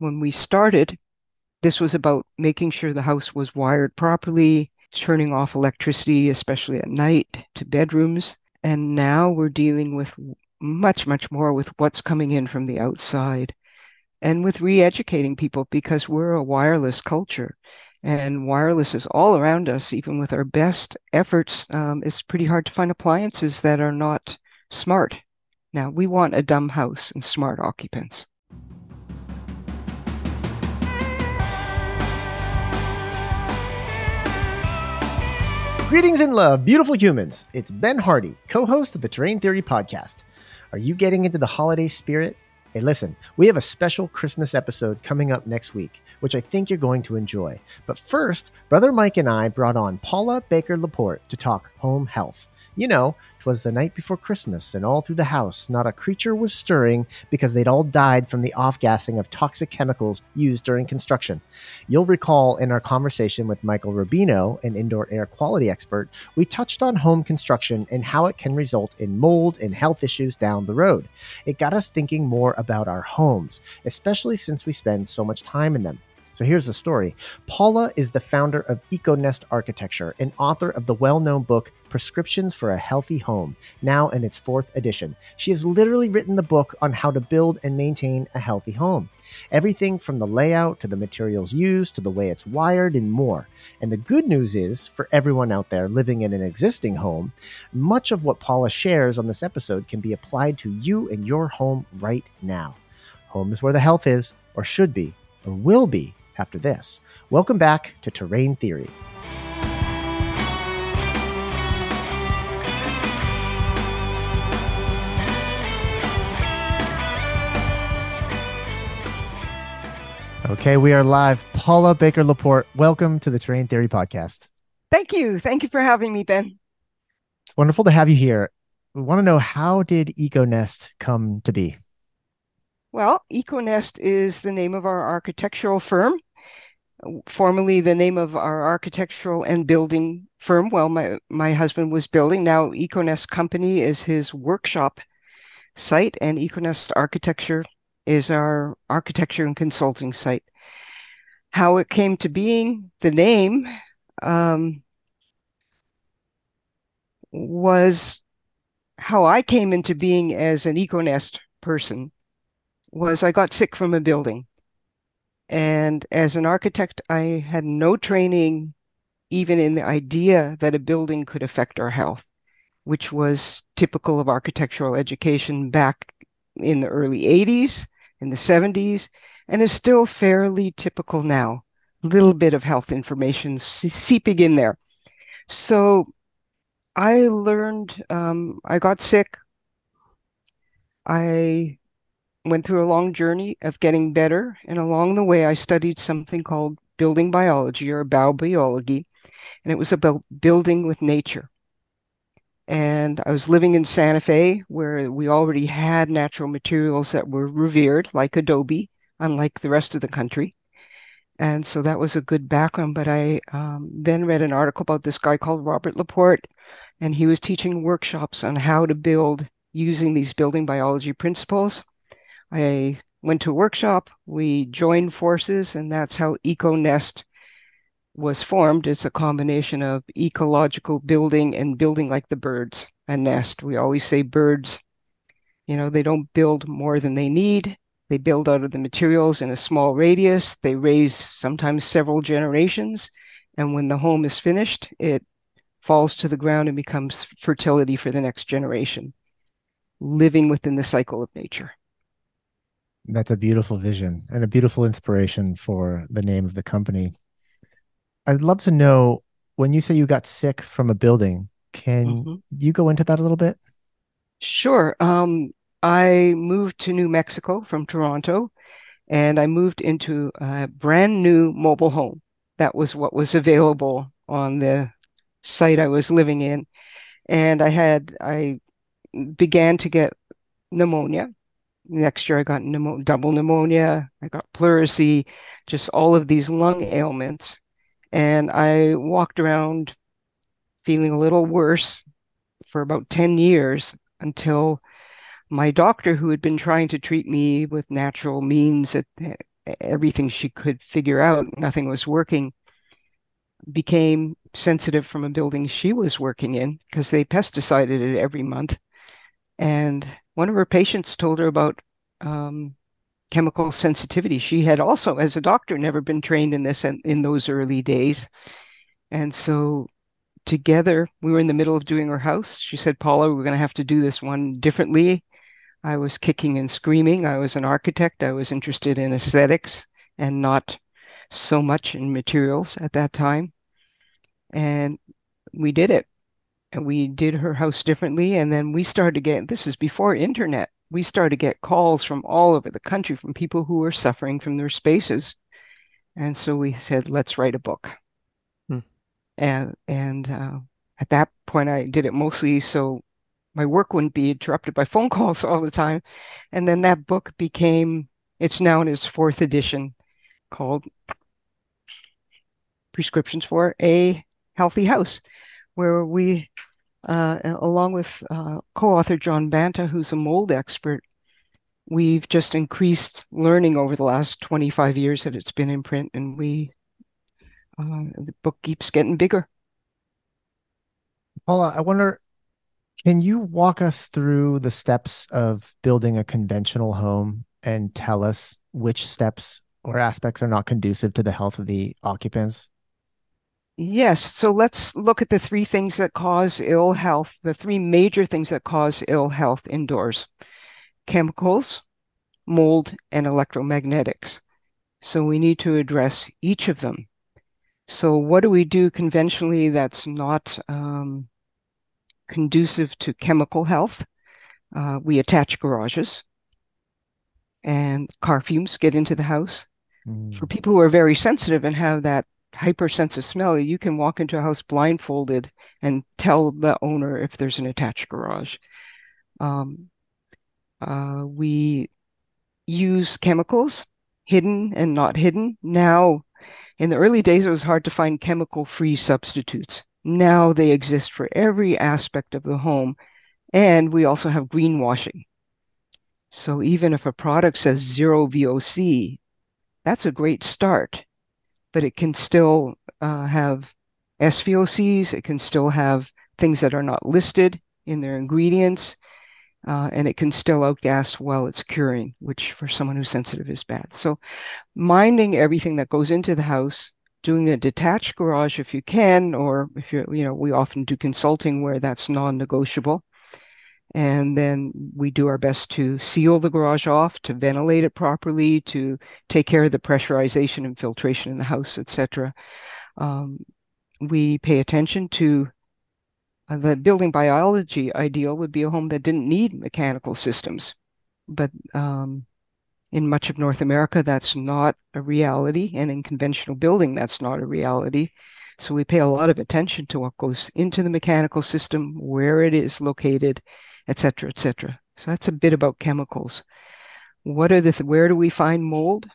when we started, this was about making sure the house was wired properly, turning off electricity, especially at night, to bedrooms. And now we're dealing with much, much more with what's coming in from the outside and with re educating people because we're a wireless culture and wireless is all around us, even with our best efforts. Um, it's pretty hard to find appliances that are not smart. Now, we want a dumb house and smart occupants. Greetings and love, beautiful humans. It's Ben Hardy, co host of the Terrain Theory podcast. Are you getting into the holiday spirit? Hey, listen, we have a special Christmas episode coming up next week, which I think you're going to enjoy. But first, Brother Mike and I brought on Paula Baker Laporte to talk home health. You know, 'twas the night before Christmas, and all through the house not a creature was stirring because they'd all died from the off gassing of toxic chemicals used during construction. You'll recall in our conversation with Michael Rubino, an indoor air quality expert, we touched on home construction and how it can result in mold and health issues down the road. It got us thinking more about our homes, especially since we spend so much time in them. So here's the story. Paula is the founder of EcoNest Architecture and author of the well known book Prescriptions for a Healthy Home, now in its fourth edition. She has literally written the book on how to build and maintain a healthy home. Everything from the layout to the materials used to the way it's wired and more. And the good news is, for everyone out there living in an existing home, much of what Paula shares on this episode can be applied to you and your home right now. Home is where the health is, or should be, or will be after this. Welcome back to Terrain Theory. Okay, we are live. Paula Baker Laporte, welcome to the Terrain Theory Podcast. Thank you. Thank you for having me, Ben. It's wonderful to have you here. We want to know how did EcoNest come to be? Well, EcoNest is the name of our architectural firm, formerly the name of our architectural and building firm. Well, my, my husband was building. Now, EcoNest Company is his workshop site, and EcoNest Architecture is our architecture and consulting site. How it came to being, the name, um, was how I came into being as an EcoNest person was I got sick from a building. And as an architect, I had no training even in the idea that a building could affect our health, which was typical of architectural education back in the early 80s, in the 70s, and is still fairly typical now. Little bit of health information seeping in there. So I learned, um, I got sick. I went through a long journey of getting better. And along the way, I studied something called building biology or Baubiologie. And it was about building with nature. And I was living in Santa Fe, where we already had natural materials that were revered, like adobe, unlike the rest of the country. And so that was a good background. But I um, then read an article about this guy called Robert Laporte, and he was teaching workshops on how to build using these building biology principles. I went to a workshop, we joined forces, and that's how EcoNest was formed. It's a combination of ecological building and building like the birds, a nest. We always say birds, you know, they don't build more than they need. They build out of the materials in a small radius. They raise sometimes several generations. And when the home is finished, it falls to the ground and becomes fertility for the next generation, living within the cycle of nature. That's a beautiful vision and a beautiful inspiration for the name of the company. I'd love to know when you say you got sick from a building, can mm-hmm. you go into that a little bit? Sure. Um, I moved to New Mexico from Toronto and I moved into a brand new mobile home. That was what was available on the site I was living in. And I had, I began to get pneumonia next year I got double pneumonia, I got pleurisy, just all of these lung ailments. And I walked around feeling a little worse for about 10 years until my doctor, who had been trying to treat me with natural means at, everything she could figure out, nothing was working, became sensitive from a building she was working in because they pesticided it every month. And one of her patients told her about um, chemical sensitivity. She had also, as a doctor, never been trained in this in, in those early days. And so together, we were in the middle of doing her house. She said, Paula, we're going to have to do this one differently. I was kicking and screaming. I was an architect. I was interested in aesthetics and not so much in materials at that time. And we did it. And we did her house differently. And then we started to get this is before internet. We started to get calls from all over the country from people who were suffering from their spaces. And so we said, let's write a book. Hmm. And and uh, at that point, I did it mostly so my work wouldn't be interrupted by phone calls all the time. And then that book became, it's now in its fourth edition called Prescriptions for a Healthy House, where we, uh, along with uh, co author John Banta, who's a mold expert, we've just increased learning over the last 25 years that it's been in print, and we, uh, the book keeps getting bigger. Paula, I wonder can you walk us through the steps of building a conventional home and tell us which steps or aspects are not conducive to the health of the occupants? Yes. So let's look at the three things that cause ill health, the three major things that cause ill health indoors chemicals, mold, and electromagnetics. So we need to address each of them. So, what do we do conventionally that's not um, conducive to chemical health. Uh, we attach garages and car fumes get into the house. Mm. For people who are very sensitive and have that hypersensitive smell, you can walk into a house blindfolded and tell the owner if there's an attached garage. Um, uh, we use chemicals, hidden and not hidden. Now, in the early days, it was hard to find chemical free substitutes. Now they exist for every aspect of the home. And we also have greenwashing. So even if a product says zero VOC, that's a great start, but it can still uh, have SVOCs, it can still have things that are not listed in their ingredients, uh, and it can still outgas while it's curing, which for someone who's sensitive is bad. So minding everything that goes into the house doing a detached garage if you can, or if you're, you know, we often do consulting where that's non negotiable. And then we do our best to seal the garage off, to ventilate it properly, to take care of the pressurization and filtration in the house, etc. Um, we pay attention to uh, the building biology ideal would be a home that didn't need mechanical systems, but um, in much of North America, that's not a reality. And in conventional building, that's not a reality. So we pay a lot of attention to what goes into the mechanical system, where it is located, et cetera, et cetera. So that's a bit about chemicals. What are the, th- where do we find mold?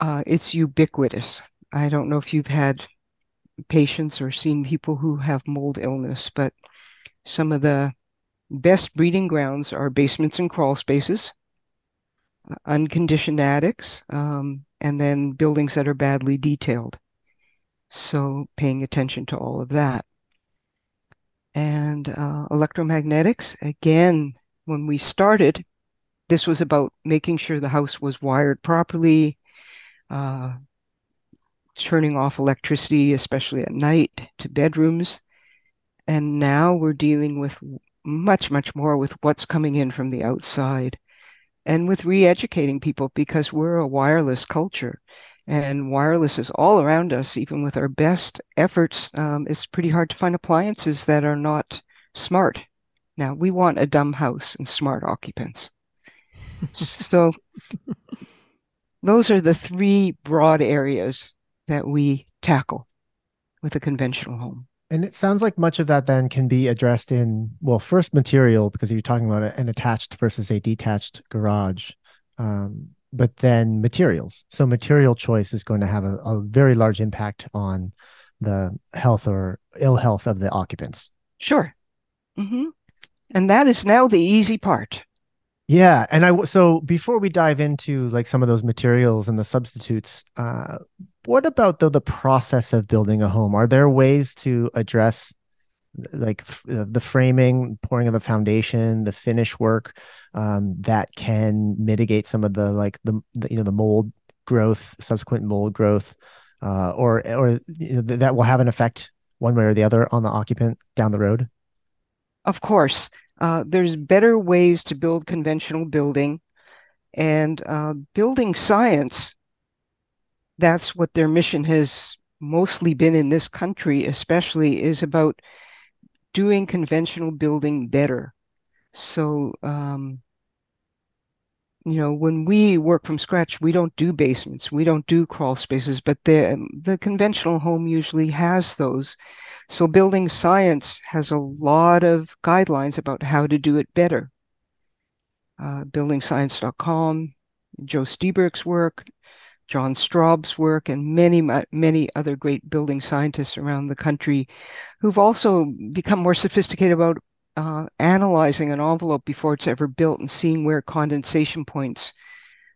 Uh, it's ubiquitous. I don't know if you've had patients or seen people who have mold illness, but some of the best breeding grounds are basements and crawl spaces unconditioned attics, um, and then buildings that are badly detailed. So paying attention to all of that. And uh, electromagnetics, again, when we started, this was about making sure the house was wired properly, uh, turning off electricity, especially at night, to bedrooms. And now we're dealing with much, much more with what's coming in from the outside and with re-educating people because we're a wireless culture. And wireless is all around us even with our best efforts um, it's pretty hard to find appliances that are not smart. Now we want a dumb house and smart occupants. So those are the three broad areas that we tackle with a conventional home and it sounds like much of that then can be addressed in, well, first material, because you're talking about an attached versus a detached garage, um, but then materials. So material choice is going to have a, a very large impact on the health or ill health of the occupants. Sure. Mm-hmm. And that is now the easy part. Yeah, and I so before we dive into like some of those materials and the substitutes, uh, what about the the process of building a home? Are there ways to address like f- uh, the framing, pouring of the foundation, the finish work um, that can mitigate some of the like the, the you know the mold growth, subsequent mold growth, uh, or or you know, th- that will have an effect one way or the other on the occupant down the road? Of course, uh, there's better ways to build conventional building and uh, building science. That's what their mission has mostly been in this country, especially, is about doing conventional building better. So, um, you know, when we work from scratch, we don't do basements, we don't do crawl spaces, but the the conventional home usually has those. So building science has a lot of guidelines about how to do it better. Uh, buildingscience.com, Joe Lstiburek's work, John Straube's work, and many, many other great building scientists around the country who've also become more sophisticated about uh, analyzing an envelope before it's ever built and seeing where condensation points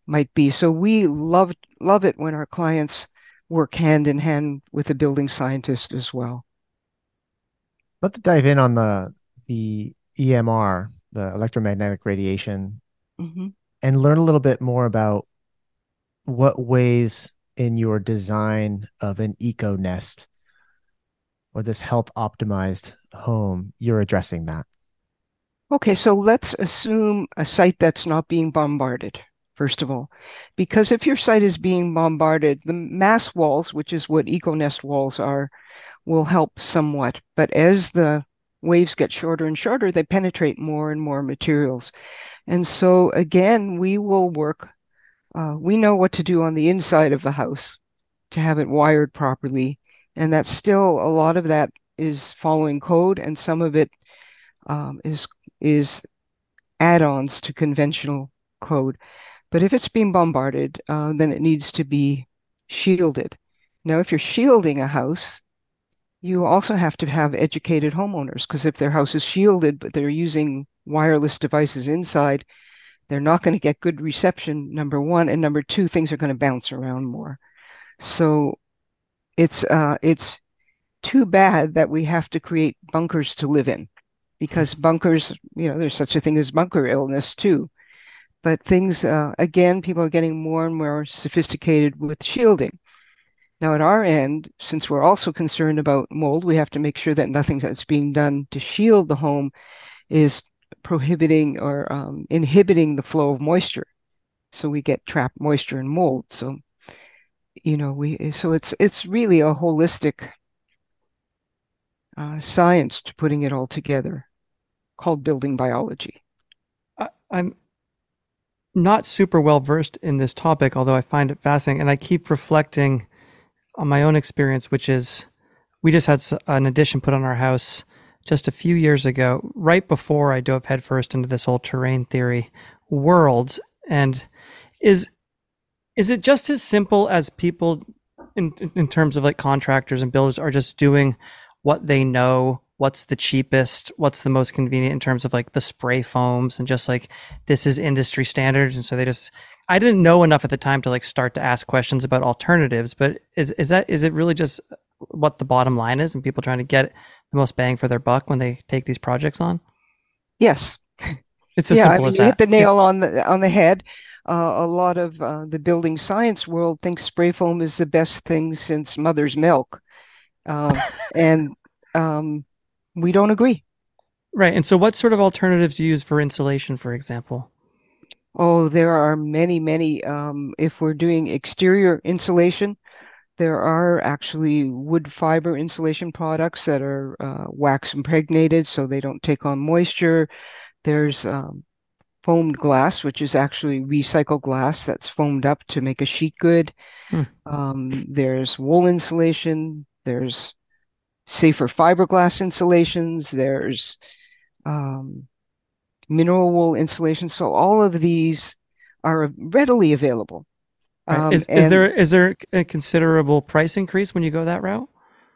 might be. So we love love it when our clients work hand in hand with a building scientist as well. Let's dive in on the the EMR, the electromagnetic radiation, mm-hmm. and learn a little bit more about what ways in your design of an EcoNest or this health optimized home you're addressing that. Okay, so let's assume a site that's not being bombarded, first of all. Because if your site is being bombarded, the mass walls, which is what EcoNest walls are, will help somewhat. But as the waves get shorter and shorter, they penetrate more and more materials. And so again, we will work, uh, we know what to do on the inside of the house to have it wired properly. And that's still a lot of that is following code, and some of it um, is is add-ons to conventional code. But if it's being bombarded, uh, then it needs to be shielded. Now, if you're shielding a house, you also have to have educated homeowners because if their house is shielded, but they're using wireless devices inside, they're not going to get good reception, number one. And number two, things are going to bounce around more. So it's uh, it's too bad that we have to create bunkers to live in because bunkers, you know, there's such a thing as bunker illness too. But things, uh, again, people are getting more and more sophisticated with shielding. Now, at our end, since we're also concerned about mold, we have to make sure that nothing that's being done to shield the home is prohibiting or um, inhibiting the flow of moisture. So we get trapped moisture and mold. So, you know, we so it's it's really a holistic uh, science to putting it all together called building biology. I, I'm not super well versed in this topic, although I find it fascinating. And I keep reflecting on my own experience, which is we just had an addition put on our house just a few years ago, right before I dove headfirst into this whole terrain theory world. And is is it just as simple as people in in terms of like contractors and builders are just doing what they know what's the cheapest, what's the most convenient in terms of like the spray foams and just like this is industry standards. And so they just, I didn't know enough at the time to like start to ask questions about alternatives, but is, is that, is it really just what the bottom line is and people trying to get the most bang for their buck when they take these projects on? Yes. It's as yeah, simple I mean, as that. You hit the nail yeah. on the, on the head. Uh, a lot of uh, the building science world thinks spray foam is the best thing since mother's milk. Uh, and um, we don't agree. Right. And so, what sort of alternatives do you use for insulation, for example? Oh, there are many, many. Um, if we're doing exterior insulation, there are actually wood fiber insulation products that are uh, wax impregnated so they don't take on moisture. There's um, foamed glass, which is actually recycled glass that's foamed up to make a sheet good. Hmm. Um, there's wool insulation. There's safer fiberglass insulations. There's um, mineral wool insulation. So all of these are readily available. Um, is, is there is there a considerable price increase when you go that route?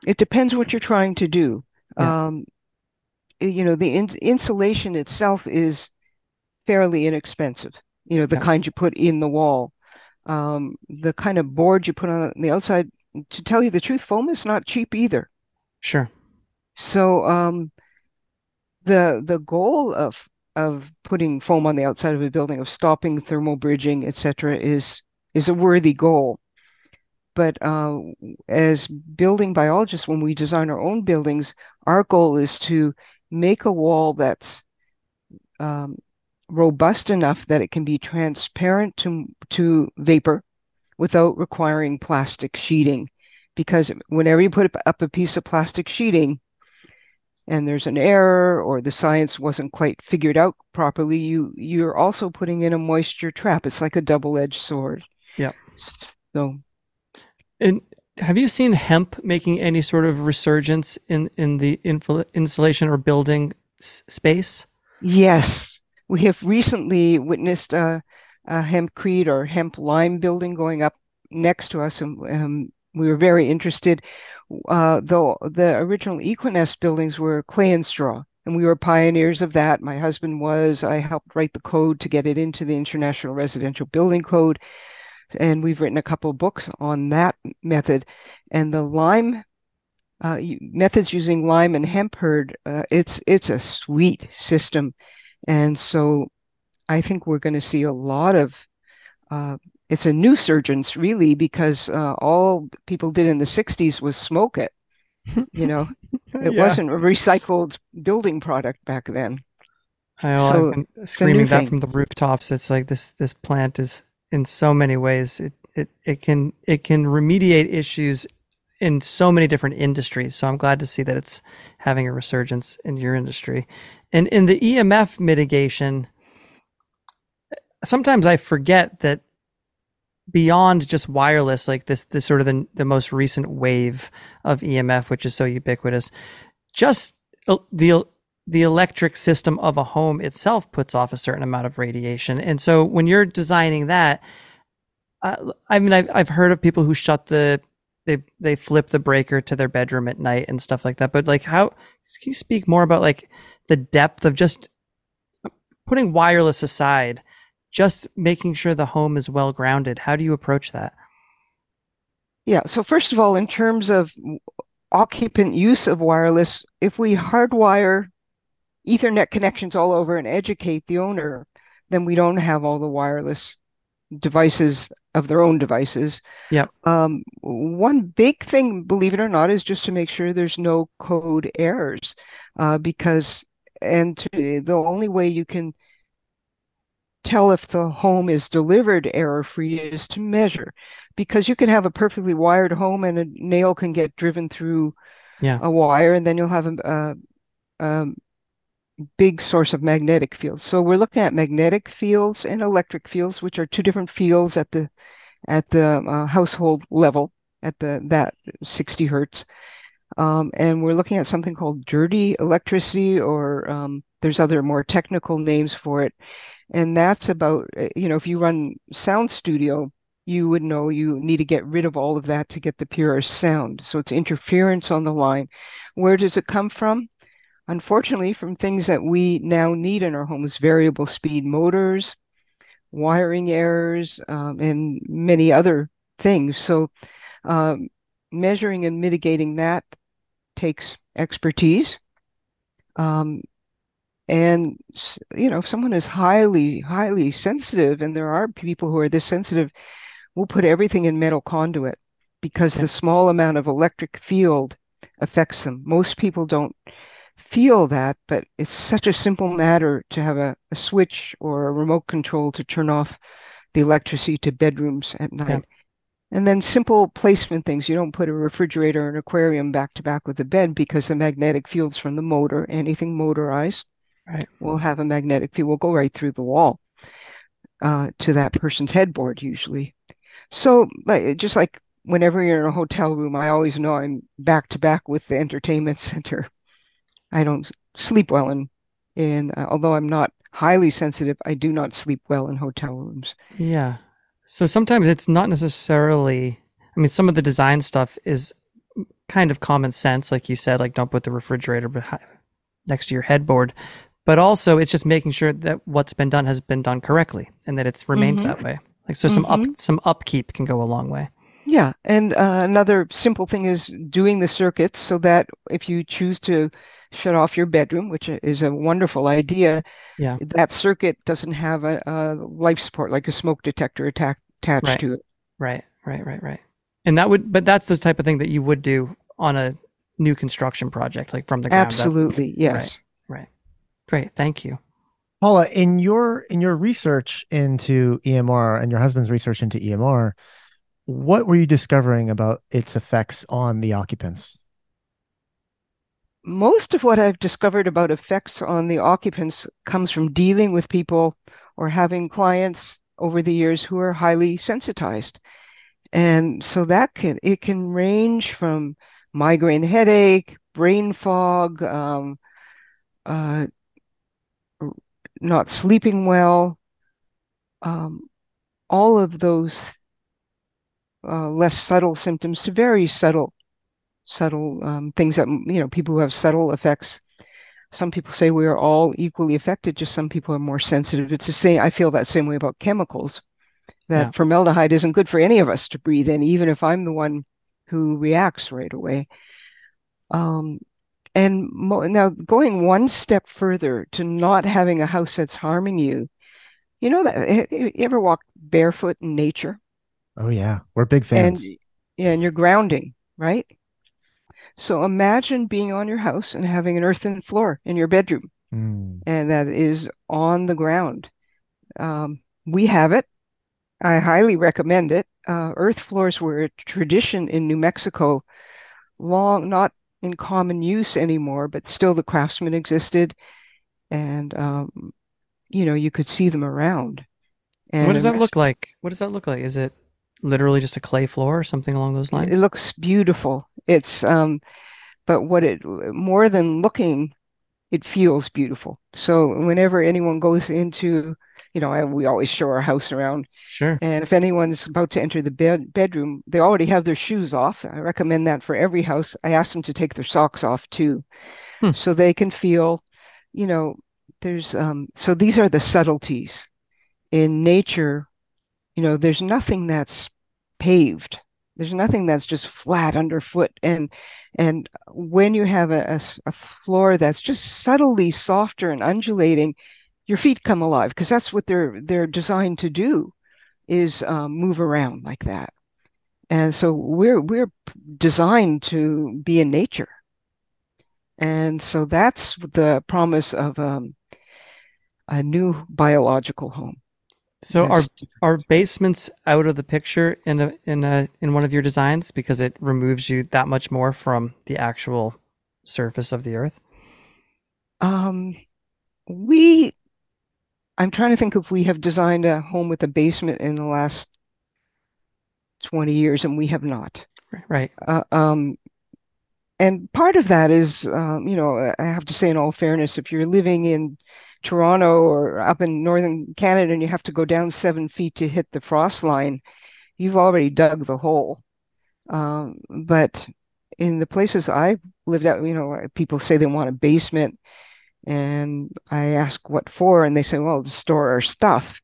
It depends what you're trying to do. Yeah. Um, you know, the in- insulation itself is fairly inexpensive. You know, the Yeah. kind you put in the wall. Um, the kind of board you put on the outside, to tell you the truth, foam is not cheap either. Sure. So um, the the goal of of putting foam on the outside of a building, of stopping thermal bridging, etc., is is a worthy goal. But uh, as building biologists, when we design our own buildings, our goal is to make a wall that's um, robust enough that it can be transparent to to vapor without requiring plastic sheeting. Because whenever you put up a piece of plastic sheeting and there's an error or the science wasn't quite figured out properly, you you're also putting in a moisture trap. It's like a double-edged sword. Yeah. So And have you seen hemp making any sort of resurgence in in the infl- insulation or building s- space? Yes, we have recently witnessed a, a hempcrete or hemp lime building going up next to us, and um, we were very interested. Uh, though the original EcoNest buildings were clay and straw, and we were pioneers of that. My husband was. I helped write the code to get it into the International Residential Building Code, and we've written a couple of books on that method. And the lime uh, methods using lime and hemp hurd, uh, it's it's a sweet system, and so I think we're going to see a lot of. Uh, it's a new surgence, really, because uh, all people did in the '60s was smoke it. You know, it Yeah. wasn't a recycled building product back then. I know, So, I've been screaming that thing. from the rooftops. It's like this this plant is in so many ways it it, it can it can remediate issues in so many different industries. So I'm glad to see that it's having a resurgence in your industry. And in the EMF mitigation, sometimes I forget that beyond just wireless, like this this sort of the, the most recent wave of EMF, which is so ubiquitous, just uh, the the electric system of a home itself puts off a certain amount of radiation. And so when you're designing that, uh, I mean, I've, I've heard of people who shut the, they, they flip the breaker to their bedroom at night and stuff like that. But like, how, can you speak more about like the depth of just putting wireless aside, just making sure the home is well grounded? How do you approach that? Yeah. So first of all, in terms of occupant use of wireless, if we hardwire Ethernet connections all over and educate the owner, then we don't have all the wireless devices of their own devices. Yep. Um, one big thing, believe it or not, is just to make sure there's no code errors, uh, because and to, the only way you can tell if the home is delivered error-free is to measure, because you can have a perfectly wired home and a nail can get driven through Yeah. a wire, and then you'll have a, a, a big source of magnetic fields. So we're looking at magnetic fields and electric fields, which are two different fields at the at the uh, household level at the that 60 hertz. Um, and we're looking at something called dirty electricity, or um, there's other more technical names for it. And that's about, uh, you know, if you run Sound Studio, you would know you need to get rid of all of that to get the purest sound. So it's interference on the line. Where does it come from? Unfortunately, from things that we now need in our homes, variable speed motors, wiring errors, um, and many other things. So um, measuring and mitigating that takes expertise. Um, and you know, if someone is highly, highly sensitive, and there are people who are this sensitive, we'll put everything in metal conduit because Yeah. the small amount of electric field affects them. Most people don't feel that, but it's such a simple matter to have a, a switch or a remote control to turn off the electricity to bedrooms at night. And then simple placement things. You don't put a refrigerator or an aquarium back to back with the bed because the magnetic fields from the motor, anything motorized, Right. will have a magnetic field, will go right through the wall uh, to that person's headboard usually. So, like, just like whenever you're in a hotel room, I always know I'm back to back with the entertainment center. I don't sleep well in, in uh, although I'm not highly sensitive, I do not sleep well in hotel rooms. Yeah. So sometimes it's not necessarily, I mean, some of the design stuff is kind of common sense, like you said, like don't put the refrigerator behind, next to your headboard. but also it's just making sure that what's been done has been done correctly and that it's remained Mhm. that way. Like so, some up Mhm. some upkeep can go a long way. Yeah, and uh, another simple thing is doing the circuits so that if you choose to shut off your bedroom, which is a wonderful idea, Yeah. that circuit doesn't have a, a life support like a smoke detector attack, attached Right. to it. Right, right, right, right. And that would, but that's the type of thing that you would do on a new construction project, like from the ground up. Absolutely, yes. Right. Great. Thank you. Paula, in your in your research into EMR and your husband's research into EMR, what were you discovering about its effects on the occupants? Most of what I've discovered about effects on the occupants comes from dealing with people or having clients over the years who are highly sensitized. And so that can it can range from migraine headache, brain fog, um, uh, not sleeping well, um, all of those uh, less subtle symptoms to very subtle, subtle um, things that you know people who have subtle effects. Some people say we are all equally affected. Just some people are more sensitive. It's the same. I feel that same way about chemicals. That Yeah. formaldehyde isn't good for any of us to breathe in, even if I'm the one who reacts right away. Um, and mo now going one step further to not having a house that's harming you. You know that eh, eh, you ever walk barefoot in nature? Oh yeah, we're big and fans. yeah, and you're grounding, right? So imagine being on your house and having an earthen floor in your bedroom, Mm. and that is on the ground. Um, we have it. I highly recommend it. Uh, earth floors were a tradition in New Mexico, long not in common use anymore, but still the craftsmen existed, and um, you know you could see them around. And what does that look like? What does that look like? Is it literally just a clay floor or something along those lines? It looks beautiful. It's um, but what it more than looking, it feels beautiful. So whenever anyone goes into, you know, I, we always show our house around, Sure. and if anyone's about to enter the bed bedroom, they already have their shoes off. I recommend that for every house. I ask them to take their socks off too, Hmm. so they can feel, you know, there's um. So these are the subtleties in nature. You know, there's nothing that's paved. There's nothing that's just flat underfoot. And and when you have a floor that's just subtly softer and undulating, your feet come alive because that's what they're they're designed to do, is um, move around like that. And so we're we're designed to be in nature. And so that's the promise of um, a new biological home. So are are basements out of the picture in a in a in one of your designs because it removes you that much more from the actual surface of the earth? Um, we, I'm trying to think if we have designed a home with a basement in the last 20 years, and we have not. Right. Uh, um, and part of that is, um, you know, I have to say in all fairness, if you're living in Toronto or up in northern Canada and you have to go down seven feet to hit the frost line, you've already dug the hole. Um, but in the places I've lived out, you know, people say they want a basement, and I ask what for, and they say, well, to store our stuff.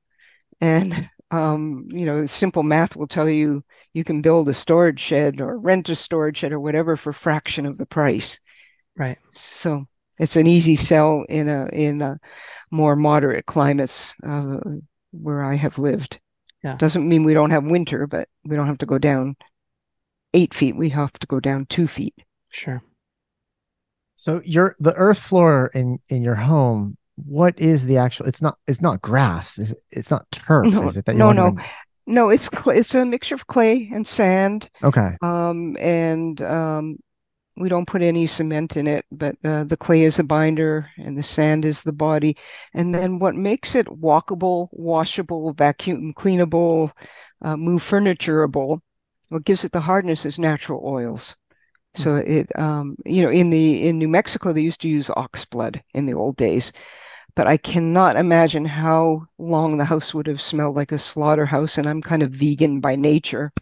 And um, you know, simple math will tell you you can build a storage shed or rent a storage shed or whatever for fraction of the price. Right. So it's an easy sell in a in a more moderate climates uh, where I have lived. Yeah. Doesn't mean we don't have winter, but we don't have to go down eight feet. We have to go down two feet. Sure. So your the earth floor in in your home, what is the actual? It's not it's not grass. Is it, it's not turf? No, is it that no, no. No, it's it's a mixture of clay and sand. Okay. Um, and um, we don't put any cement in it, but uh, the clay is the binder and the sand is the body. And then what makes it walkable, washable, vacuum cleanable, uh, move furnitureable, what gives it the hardness is natural oils. So it, um, you know, in the in New Mexico they used to use ox blood in the old days, but I cannot imagine how long the house would have smelled like a slaughterhouse. And I'm kind of vegan by nature.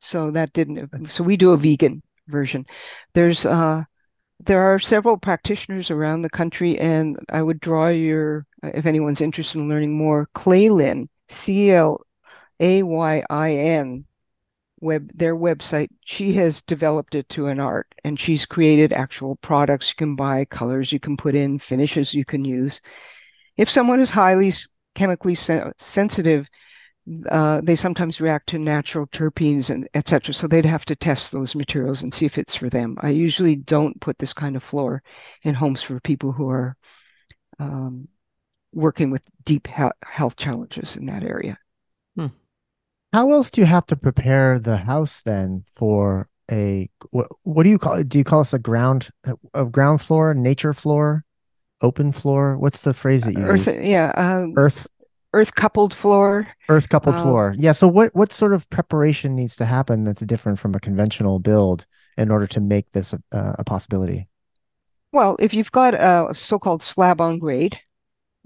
So that didn't, so we do a vegan version. There's uh, there are several practitioners around the country, and I would draw your, if anyone's interested in learning more, Claylin C L A Y I N, web their website. She has developed it to an art, and she's created actual products you can buy, colors you can put in, finishes you can use. If someone is highly chemically se sensitive, uh, they sometimes react to natural terpenes and etc. So they'd have to test those materials and see if it's for them. I usually don't put this kind of floor in homes for people who are um, working with deep health challenges in that area. Hmm. How else do you have to prepare the house then for a what, what do you call it? Do you call this a ground a ground floor, nature floor, open floor? What's the phrase that you Earth, use? Yeah, um, Earth earth coupled floor. Earth coupled uh, floor. Yeah. So what what sort of preparation needs to happen that's different from a conventional build in order to make this a, a possibility? Well, if you've got a so-called slab on grade,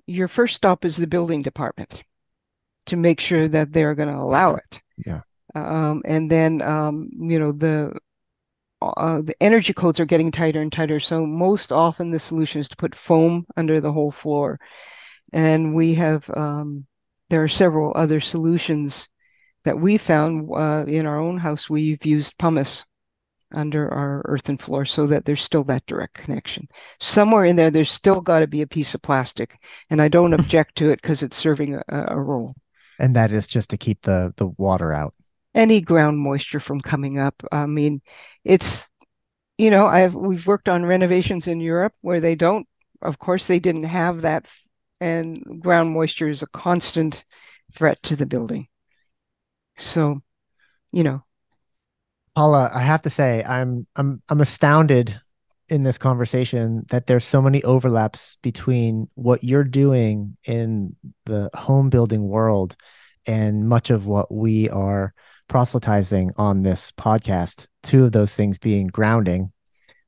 your first stop is the building department to make sure that they're going to allow it. Yeah. Um, and then um, you know the uh, the energy codes are getting tighter and tighter. So most often the solution is to put foam under the whole floor and we have, um, there are several other solutions that we found uh, in our own house. We've used pumice under our earthen floor so that there's still that direct connection. Somewhere in there, there's still got to be a piece of plastic, and I don't object to it because it's serving a, a, role. And that is just to keep the the water out. Any ground moisture from coming up. I mean, it's you know, I've we've worked on renovations in Europe where they don't. Of course, they didn't have that and ground moisture is a constant threat to the building. So, you know. Paula, I have to say, I'm I'm I'm astounded in this conversation that there's so many overlaps between what you're doing in the home building world and much of what we are proselytizing on this podcast. Two of those things being grounding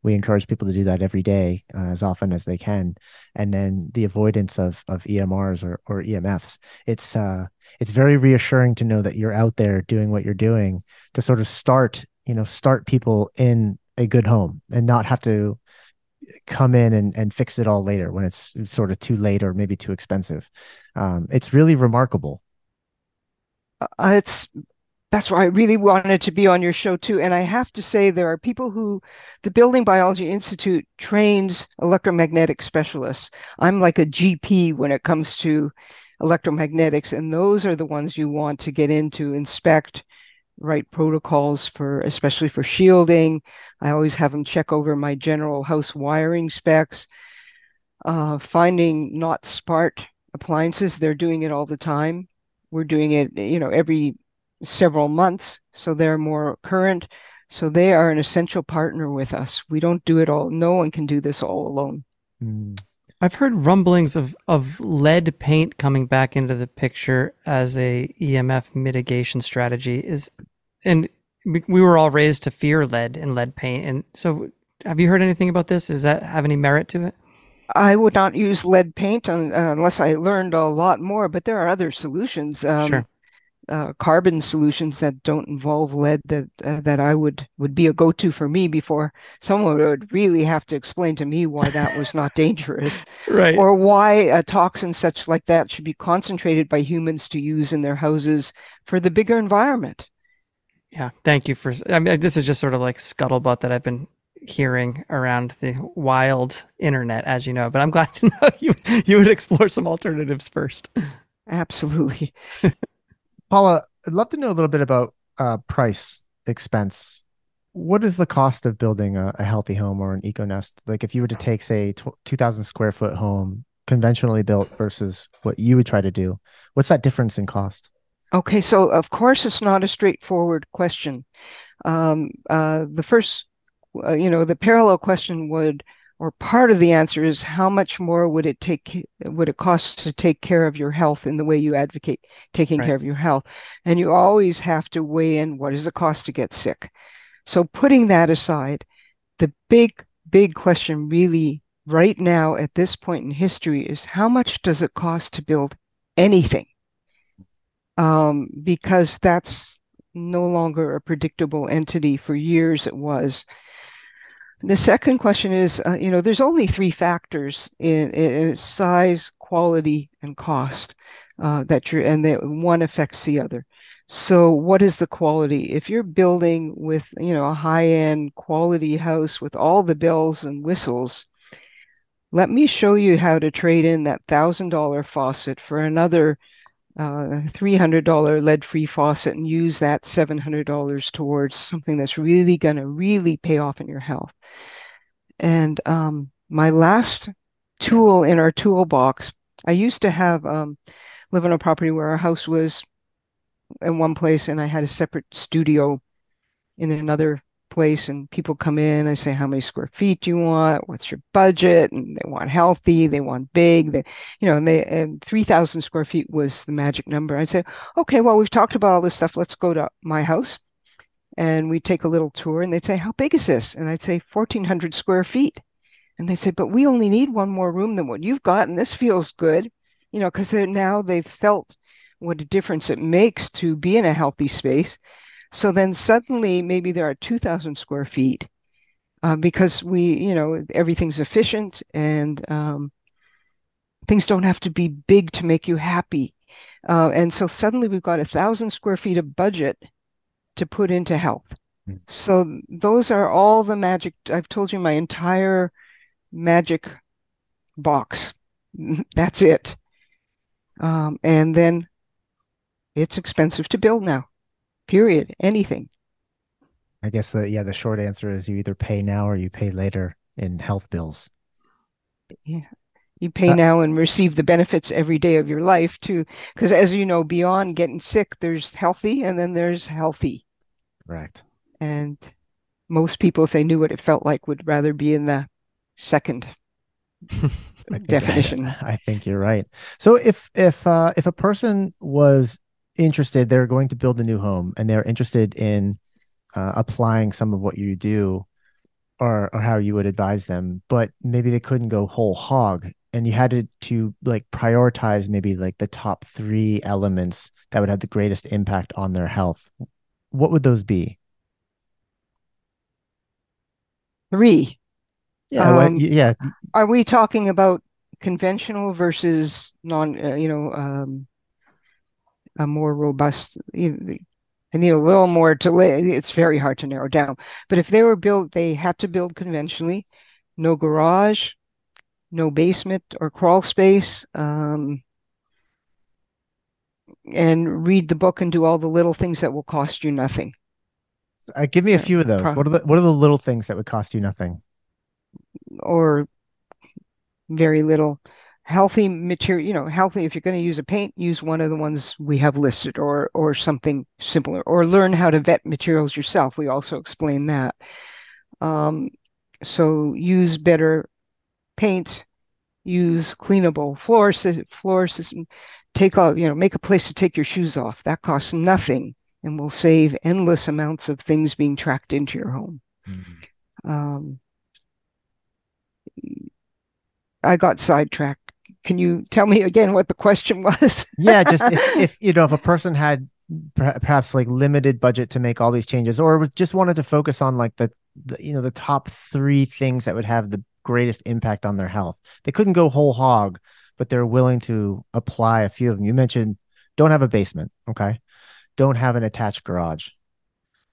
we encourage people to do that every day uh, as often as they can. And then the avoidance of of emrs or, or emfs it's uh it's very reassuring to know that you're out there doing what you're doing to sort of start you know start people in a good home and not have to come in and, and fix it all later when it's sort of too late or maybe too expensive. Um, it's really remarkable. Uh, it's that's why I really wanted to be on your show too. And I have to say, there are people who the Building Biology Institute trains electromagnetic specialists. I'm like a GP when it comes to electromagnetics, and those are the ones you want to get into, inspect, write protocols for, especially for shielding. I always have them check over my general house wiring specs, uh, finding not smart appliances. They're doing it all the time. We're doing it, you know, every several months, so they're more current. So they are an essential partner with us. We don't do it all. No one can do this all alone. Mm. I've heard rumblings of, of lead paint coming back into the picture as a EMF mitigation strategy. Is and we were all raised to fear lead and lead paint. And so, have you heard anything about this? Does that have any merit to it? I would not use lead paint un, uh, unless I learned a lot more. But there are other solutions. Um, sure uh, carbon solutions that don't involve lead that uh, that I would would be a go-to for me before someone would really have to explain to me why that was not dangerous. Right. Or why a toxin such like that should be concentrated by humans to use in their houses for the bigger environment. Yeah thank you for I mean this is just sort of like scuttlebutt that I've been hearing around the wild internet as you know but I'm glad to know you you would explore some alternatives first. Absolutely Paula, I'd love to know a little bit about uh, price expense. What is the cost of building a, a healthy home or an EcoNest? Like if you were to take, say, t- 2,000 square foot home, conventionally built versus what you would try to do, what's that difference in cost? Okay, so of course it's not a straightforward question. Um, uh, the first, uh, you know, the parallel question would or part of the answer is how much more would it take would it cost to take care of your health in the way you advocate taking right. care of your health? And you always have to weigh in what does it cost to get sick. So putting that aside the big big question really right now at this point in history is how much does it cost to build anything? Um, because that's no longer a predictable entity for years it was The second question is, uh, you know, there's only three factors in, in size, quality, and cost uh, that you're, and that one affects the other. So what is the quality? If you're building with, you know, a high-end quality house with all the bells and whistles, let me show you how to trade in that thousand dollar faucet for another uh, $300 lead-free faucet and use that $700 towards something that's really going to really pay off in your health. And um, my last tool in our toolbox, I used to have um, live on a property where our house was in one place and I had a separate studio in another place and people come in. I say, how many square feet do you want? What's your budget? And they want healthy, they want big, they, you know, and they, and 3,000 square feet was the magic number. I'd say, okay, well, we've talked about all this stuff. Let's go to my house. And we take a little tour and they'd say, how big is this? And I'd say 1,400 square feet. And they say, but we only need one more room than what you've got. And this feels good, you know, because now they've felt what a difference it makes to be in a healthy space. So then suddenly maybe there are 2,000 square feet uh, because we, you know, everything's efficient and um, things don't have to be big to make you happy. Uh, and so suddenly we've got a thousand square feet of budget to put into health. Mm. So those are all the magic. I've told you my entire magic box. That's it. Um, and then it's expensive to build now period, anything. I guess the yeah, the short answer is you either pay now or you pay later in health bills. Yeah. You pay uh, now and receive the benefits every day of your life too. Because as you know, beyond getting sick, there's healthy and then there's healthy. Right. And most people, if they knew what it felt like, would rather be in the second I definition. I, I, think you're right. So if if uh, if a person was interested, they're going to build a new home and they're interested in uh, applying some of what you do or, or how you would advise them, but maybe they couldn't go whole hog and you had to, to like prioritize maybe like the top three elements that would have the greatest impact on their health. What would those be? Three. Yeah. Um, well, yeah. Are we talking about conventional versus non, uh, you know, um, a more robust. I need a little more to lay. It's very hard to narrow down. But if they were built, they had to build conventionally. No garage, no basement or crawl space. Um, and read the book and do all the little things that will cost you nothing. Uh, give me a few of those. what are the what are the little things that would cost you nothing? Or very little healthy material, you know, healthy. If you're going to use a paint, use one of the ones we have listed or, or something simpler, or learn how to vet materials yourself. We also explain that. Um, so use better paint, use cleanable floor, floor system, take off, you know, make a place to take your shoes off. That costs nothing and will save endless amounts of things being tracked into your home. Mm-hmm. Um, I got sidetracked can you tell me again what the question was? yeah, just if, if, you know if a person had perhaps like limited budget to make all these changes, or just wanted to focus on like the, the you know the top three things that would have the greatest impact on their health. They couldn't go whole hog, but they're willing to apply a few of them. You mentioned don't have a basement, okay? Don't have an attached garage.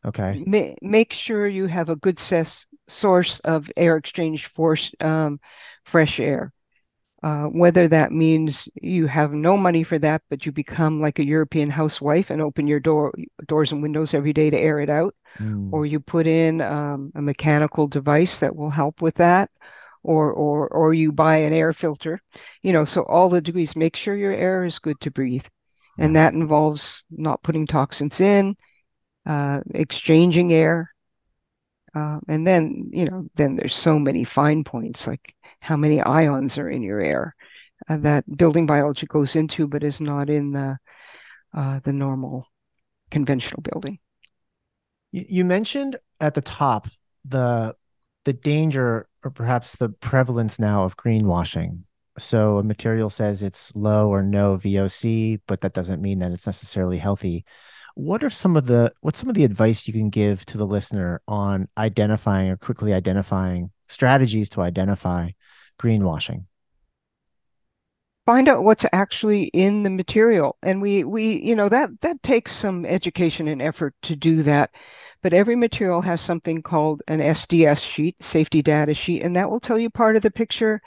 Okay. Make sure you have a good ses- source of air exchange for um, fresh air. Uh, whether that means you have no money for that, but you become like a European housewife and open your door doors and windows every day to air it out, mm. or you put in um, a mechanical device that will help with that, or or or you buy an air filter, you know. So all the degrees, make sure your air is good to breathe, and that involves not putting toxins in, uh, exchanging air, uh, and then you know then there's so many fine points like how many ions are in your air uh, that building biology goes into, but is not in the uh, the normal conventional building. You mentioned at the top the the danger or perhaps the prevalence now of greenwashing. So a material says it's low or no VOC, but that doesn't mean that it's necessarily healthy. what are some of the what's some of the advice you can give to the listener on identifying or quickly identifying strategies to identify greenwashing? Find out what's actually in the material. And we we you know that that takes some education and effort to do that. But every material has something called an SDS sheet, safety data sheet, and that will tell you part of the picture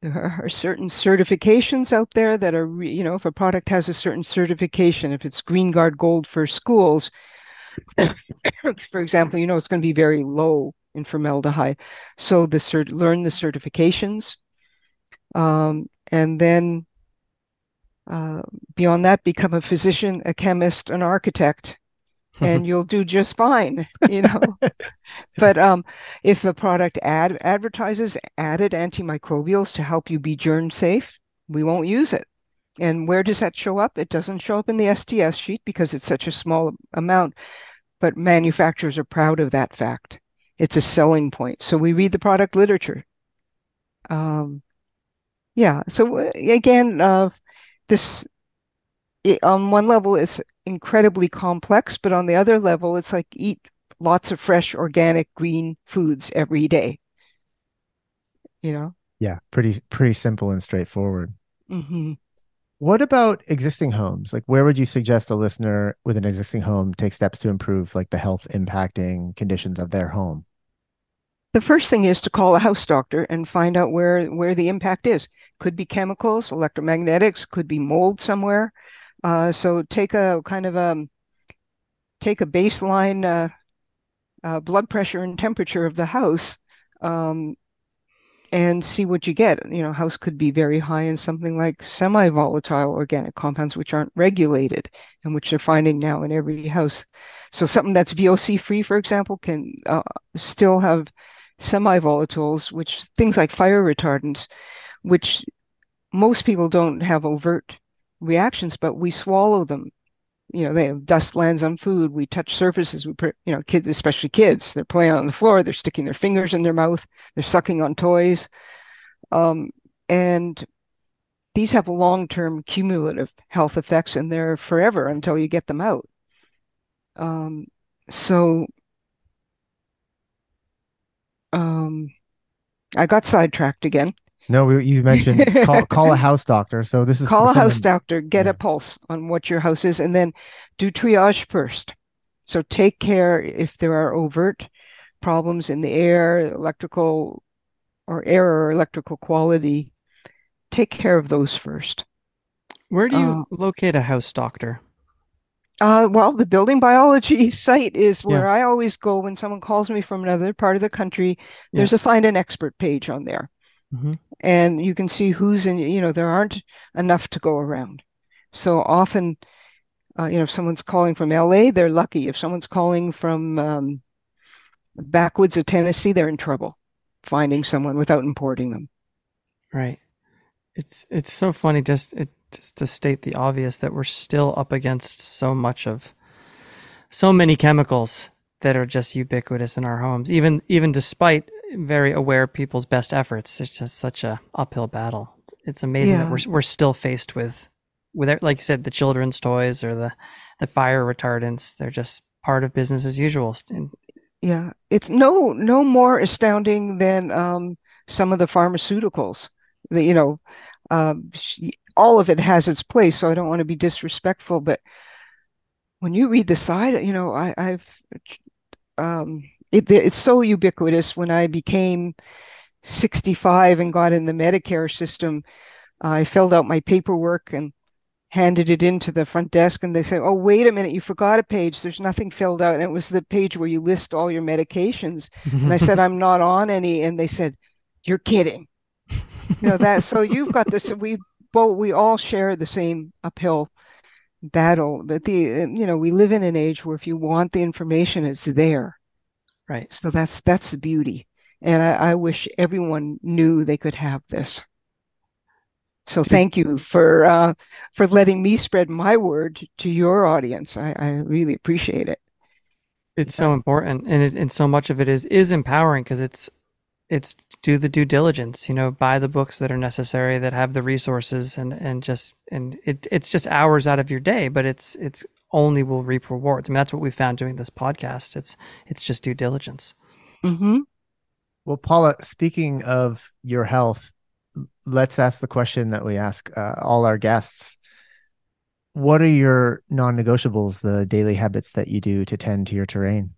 there are certain certifications out there that are, you know, if a product has a certain certification, if it's Green Guard Gold for schools, for example, you know, it's going to be very low in formaldehyde. So the cert, learn the certifications, um, and then uh, beyond that, become a physician, a chemist, an architect, and you'll do just fine, you know. but um, if a product ad advertises added antimicrobials to help you be germ safe, we won't use it. And where does that show up? It doesn't show up in the SDS sheet because it's such a small amount, but manufacturers are proud of that fact. It's a selling point. So we read the product literature. Um, yeah. So uh, again, uh, this it, on one level it's incredibly complex, but on the other level, it's like eat lots of fresh, organic, green foods every day. You know? Yeah, pretty pretty simple and straightforward. Mm-hmm. What about existing homes? Like, where would you suggest a listener with an existing home take steps to improve, like the health impacting conditions of their home? The first thing is to call a house doctor and find out where where the impact is. Could be chemicals, electromagnetics, could be mold somewhere. Uh, so take a kind of a um, take a baseline uh, uh, blood pressure and temperature of the house um, and see what you get. You know, house could be very high in something like semi-volatile organic compounds, which aren't regulated and which they're finding now in every house. So something that's VOC free, for example, can uh, still have semi-volatiles, which things like fire retardants, which most people don't have overt reactions, but we swallow them. You know, they have dust lands on food. We touch surfaces. We, put, you know, kids, especially kids, they're playing on the floor. They're sticking their fingers in their mouth. They're sucking on toys, um, and these have long-term cumulative health effects, and they're forever until you get them out. Um, so, um, I got sidetracked again. No, we, you mentioned call, call a house doctor. So this is call a house doctor, get yeah. a pulse on what your house is, and then do triage first. So take care if there are overt problems in the air, electrical or air or electrical quality. Take care of those first. Where do you uh, locate a house doctor? Uh, well, the building biology site is where yeah. I always go when someone calls me from another part of the country. There's yeah. a find an expert page on there. Mm-hmm. And you can see who's in, you know, there aren't enough to go around. So often, uh, you know, if someone's calling from LA, they're lucky. If someone's calling from um, backwoods of Tennessee, they're in trouble finding someone without importing them. Right. It's it's so funny just it just to state the obvious that we're still up against so much of so many chemicals that are just ubiquitous in our homes even even despite very aware people's best efforts. It's just such a uphill battle. It's amazing yeah. that we're we're still faced with with like you said the children's toys or the the fire retardants. They're just part of business as usual. Yeah, it's no no more astounding than um, some of the pharmaceuticals. The, you know, um, all of it has its place. So I don't want to be disrespectful, but when you read the side, you know, I, I've um, it, it's so ubiquitous. When I became 65 and got in the Medicare system, I filled out my paperwork and handed it into the front desk and they say, "Oh, wait a minute, you forgot a page. There's nothing filled out." And it was the page where you list all your medications. and I said, "I'm not on any." And they said, "You're kidding." you know that. So you've got this. We both we all share the same uphill battle. But the you know we live in an age where if you want the information, it's there. Right. So that's that's the beauty. And I, I wish everyone knew they could have this. So thank you for uh, for letting me spread my word to your audience. I, I really appreciate it. It's so important, and it, and so much of it is is empowering because it's it's do the due diligence, you know, buy the books that are necessary that have the resources and, and just, and it, it's just hours out of your day, but it's, it's only will reap rewards. I mean, that's what we found doing this podcast. It's, it's just due diligence. Mm-hmm. Well, Paula, speaking of your health, let's ask the question that we ask uh, all our guests. What are your non negotiables, the daily habits that you do to tend to your terrain?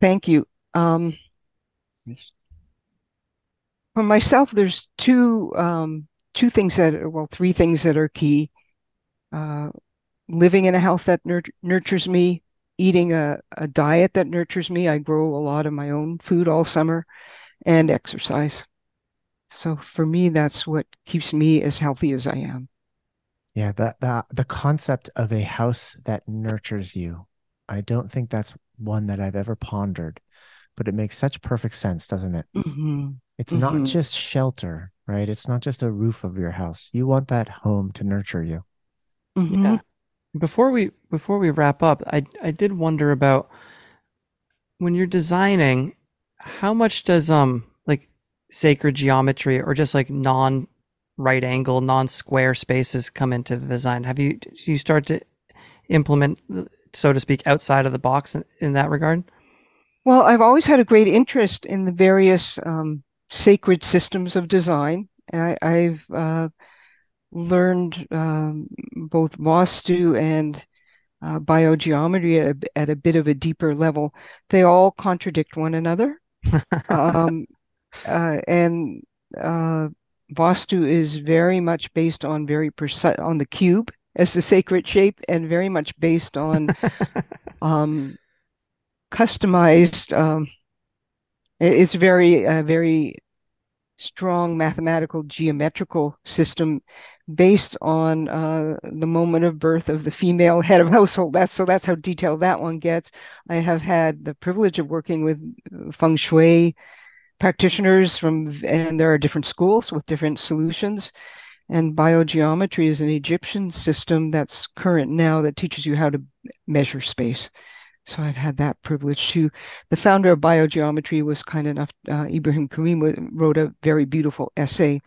Thank you. Um, for myself, there's two um, two things that are, well, three things that are key. Uh, living in a health that nurt- nurtures me, eating a, a diet that nurtures me. I grow a lot of my own food all summer, and exercise. So for me, that's what keeps me as healthy as I am. Yeah, that the the concept of a house that nurtures you. I don't think that's one that I've ever pondered, but it makes such perfect sense, doesn't it? Mm-hmm. It's Mhm. not just shelter, right? It's not just a roof of your house. You want that home to nurture you. Mhm. Yeah. Before we before we wrap up, I I did wonder about when you're designing, how much does um like sacred geometry or just like non right angle, non square spaces come into the design? Have you do you start to implement, so to speak, outside of the box in, in that regard? Well, I've always had a great interest in the various um, sacred systems of design. I, I've uh, learned um, both Vastu and uh, biogeometry at a, at a bit of a deeper level. They all contradict one another. um, uh, and uh, Vastu is very much based on very precise on the cube as the sacred shape, and very much based on um, customized. It- it's very uh, very strong mathematical geometrical system based on uh, the moment of birth of the female head of household. That's so that's how detailed that one gets. I have had the privilege of working with uh, feng shui practitioners from, and there are different schools with different solutions. And biogeometry is an Egyptian system that's current now that teaches you how to measure space. So I've had that privilege too. The founder of biogeometry was kind enough, uh, Ibrahim Karim wrote a very beautiful essay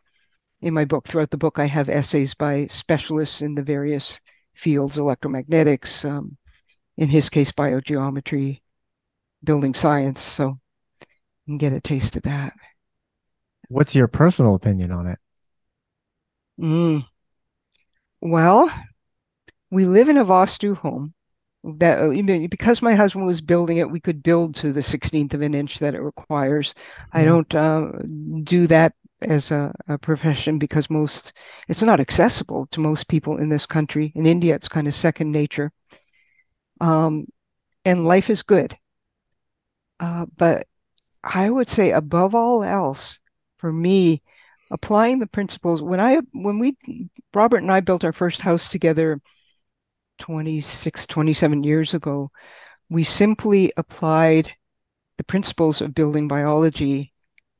in my book. Throughout the book, I have essays by specialists in the various fields, electromagnetics, um, in his case, biogeometry, building science. So you can get a taste of that. What's your personal opinion on it? Mm. Well, we live in a Vastu home that uh, you know, because my husband was building it, we could build to the 16th of an inch that it requires. I Mhm. don't uh, do that as a, a profession because most it's not accessible to most people in this country. In India, it's kind of second nature. Um, and life is good. Uh, but I would say above all else, for me, applying the principles when I when we Robert and I built our first house together 26, 27 years ago, we simply applied the principles of building biology.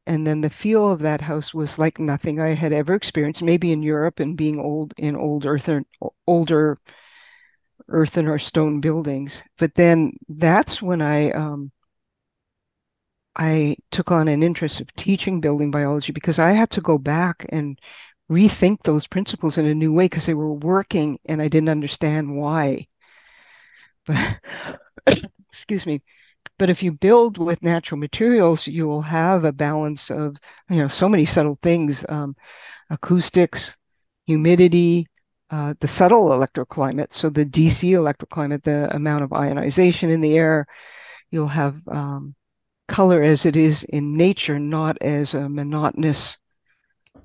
And then the feel of that house was like nothing I had ever experienced, maybe in Europe and being old in old earthen, older earthen or stone buildings. But then that's when I um, I took on an interest of teaching building biology because I had to go back and rethink those principles in a new way because they were working and I didn't understand why. But excuse me. But if you build with natural materials, you will have a balance of, you know, so many subtle things, um, acoustics, humidity, uh, the subtle electroclimate. So the DC electroclimate, the amount of ionization in the air, you'll have um, color as it is in nature, not as a monotonous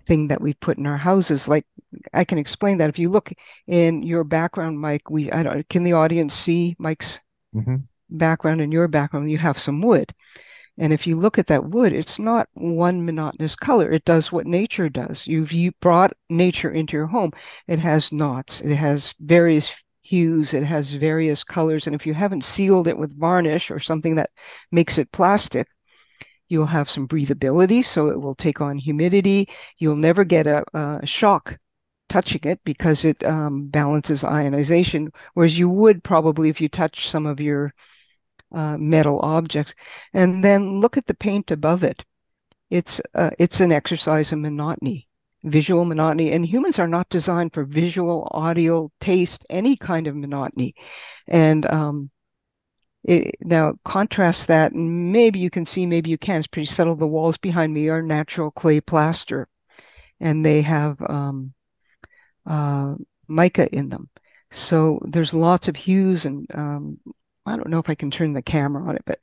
thing that we put in our houses. Like I can explain that if you look in your background, Mike, we I don't can the audience see Mike's Mhm. background and your background? You have some wood. And if you look at that wood, it's not one monotonous color. It does what nature does. You've you brought nature into your home. It has knots. It has various hues. It has various colors. And if you haven't sealed it with varnish or something that makes it plastic, you'll have some breathability. So it will take on humidity. You'll never get a, a shock touching it because it um, balances ionization, whereas you would probably if you touch some of your uh, metal objects. And then look at the paint above it. It's uh, it's an exercise in monotony, visual monotony, and humans are not designed for visual, audio, taste, any kind of monotony. And um, it, now contrast that, and maybe you can see, maybe you can. It's pretty subtle. The walls behind me are natural clay plaster, and they have um, uh, mica in them. So there's lots of hues, and um, I don't know if I can turn the camera on it, but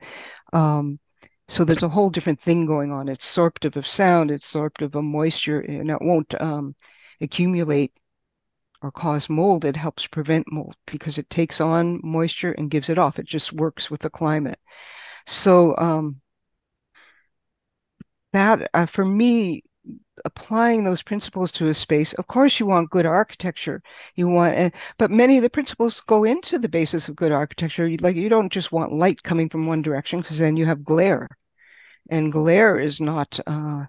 um, so there's a whole different thing going on. It's sorptive of sound, it's sorptive of moisture, and it won't um, accumulate or cause mold. It helps prevent mold because it takes on moisture and gives it off. It just works with the climate. So um, that, uh, for me, applying those principles to a space of course you want good architecture you want uh, but many of the principles go into the basis of good architecture you, like you don't just want light coming from one direction because then you have glare and glare is not uh,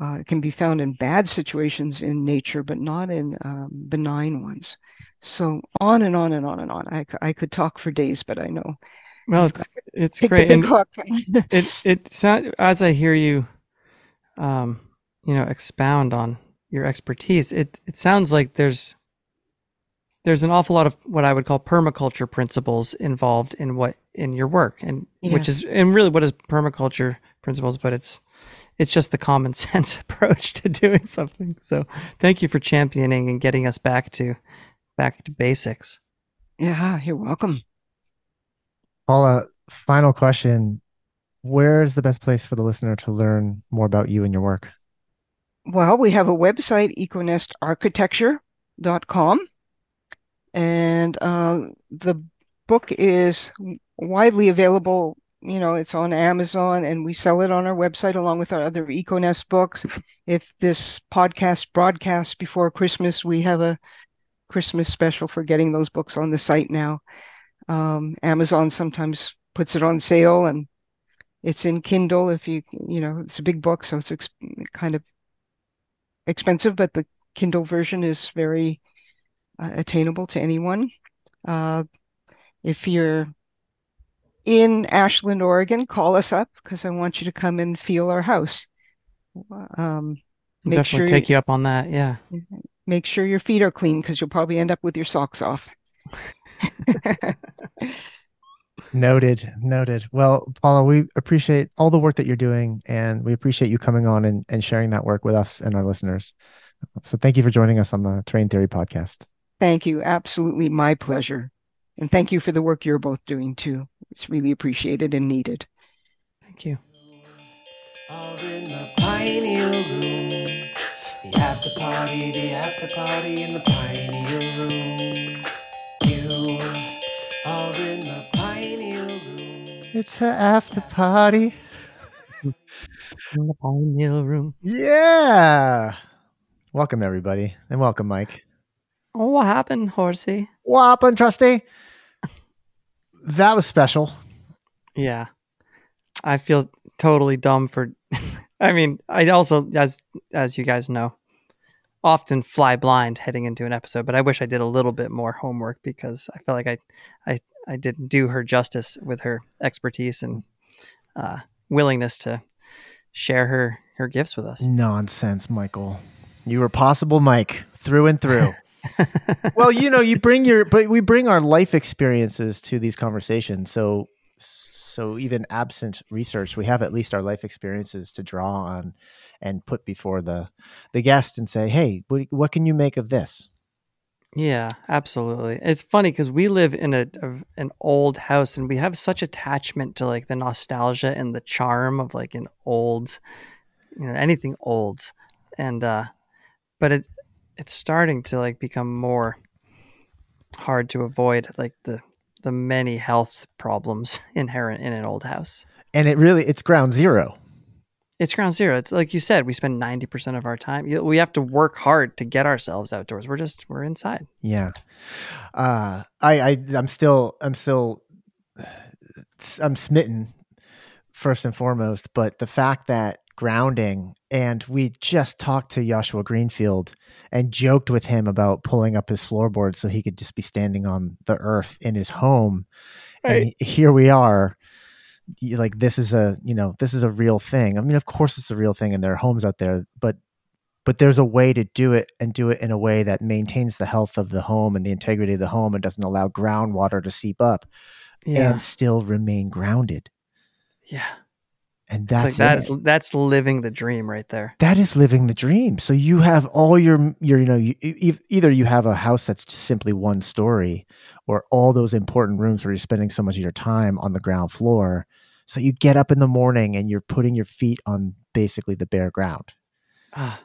uh, it can be found in bad situations in nature but not in um, benign ones. So on and on and on and on. I, I could talk for days but i know. Well it's it's great. and it it sound, as i hear you um you know expound on your expertise it it sounds like there's there's an awful lot of what i would call permaculture principles involved in what in your work. And yes. which is and really what is permaculture principles but it's it's just the common sense approach to doing something. So thank you for championing and getting us back to back to basics. Yeah you're welcome. Paula final question. Where's the best place for the listener to learn more about you and your work? Well, we have a website, econestarchitecture.com, and uh, the book is widely available. You know, it's on Amazon, and we sell it on our website along with our other EcoNest books. If this podcast broadcasts before Christmas, we have a Christmas special for getting those books on the site now. Um, Amazon sometimes puts it on sale, and it's in Kindle. If you, you know, it's a big book, so it's kind of expensive, but the Kindle version is very uh, attainable to anyone. Uh, if you're in Ashland, Oregon, call us up because I want you to come and feel our house. Um, definitely sure take you up on that. Yeah. Make sure your feet are clean because you'll probably end up with your socks off. Noted, noted. Well, Paula, we appreciate all the work that you're doing, and we appreciate you coming on and, and sharing that work with us and our listeners. So, thank you for joining us on the Terrain Theory podcast. Thank you. Absolutely my pleasure. And thank you for the work you're both doing too. It's really appreciated and needed. Thank you. the pioneer room. The after party, the after party in the pioneer room. You are in the it's an after party. In the pioneer room. Yeah. Welcome, everybody. And welcome, Mike. Oh, what happened, Horsey? What happened, Trusty? that was special. Yeah. I feel totally dumb for. I mean, I also, as as you guys know, often fly blind heading into an episode, but I wish I did a little bit more homework because I felt like I, I I didn't do her justice with her expertise and uh, willingness to share her her gifts with us. Nonsense, Michael. You were possible, Mike, through and through. well, you know, you bring your, but we bring our life experiences to these conversations. So, so even absent research, we have at least our life experiences to draw on and put before the the guest and say, "Hey, what, can you make of this?" Yeah, absolutely. It's funny because we live in a, a, an old house and we have such attachment to like the nostalgia and the charm of like an old, you know, anything old, and uh, but it it's starting to like become more hard to avoid like the the many health problems inherent in an old house. And it really it's ground zero it's ground zero. It's like you said, we spend 90% of our time. We have to work hard to get ourselves outdoors. We're just, we're inside. Yeah. Uh, I, I, I'm still, I'm still, I'm smitten first and foremost, but the fact that grounding and we just talked to Joshua Greenfield and joked with him about pulling up his floorboard so he could just be standing on the earth in his home. Right. And here we are like this is a you know this is a real thing i mean of course it's a real thing and there are homes out there but but there's a way to do it and do it in a way that maintains the health of the home and the integrity of the home and doesn't allow groundwater to seep up Yeah. and still remain grounded yeah. And It's like that's that that's living the dream right there. that is living the dream so you have all your your you know you, either you have a house that's just simply one story or all those important rooms where you're spending so much of your time on the ground floor so you get up in the morning and you're putting your feet on basically the bare ground Ah,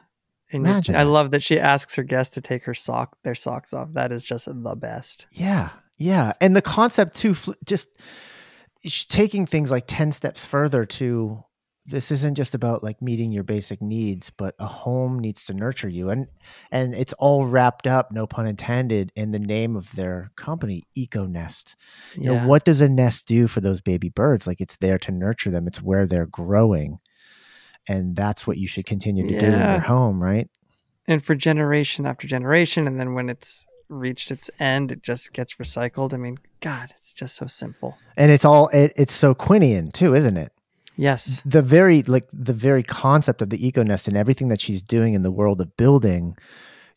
and Imagine I that. love that she asks her guests to take her sock their socks off. That is just the best. yeah yeah and the concept too just taking things like 10 steps further to this isn't just about like meeting your basic needs but a home needs to nurture you. And and it's all wrapped up no pun intended in the name of their company econest. You Yeah. know what does a nest do for those baby birds? Like it's there to nurture them. It's where they're growing. And that's what you should continue to do in your home right? And for generation after generation and then when it's reached its end it just gets recycled. I mean god it's just so simple. And it's all it, it's so Quinnian too isn't it? Yes. The very like the very concept of the eco nest and everything that she's doing in the world of building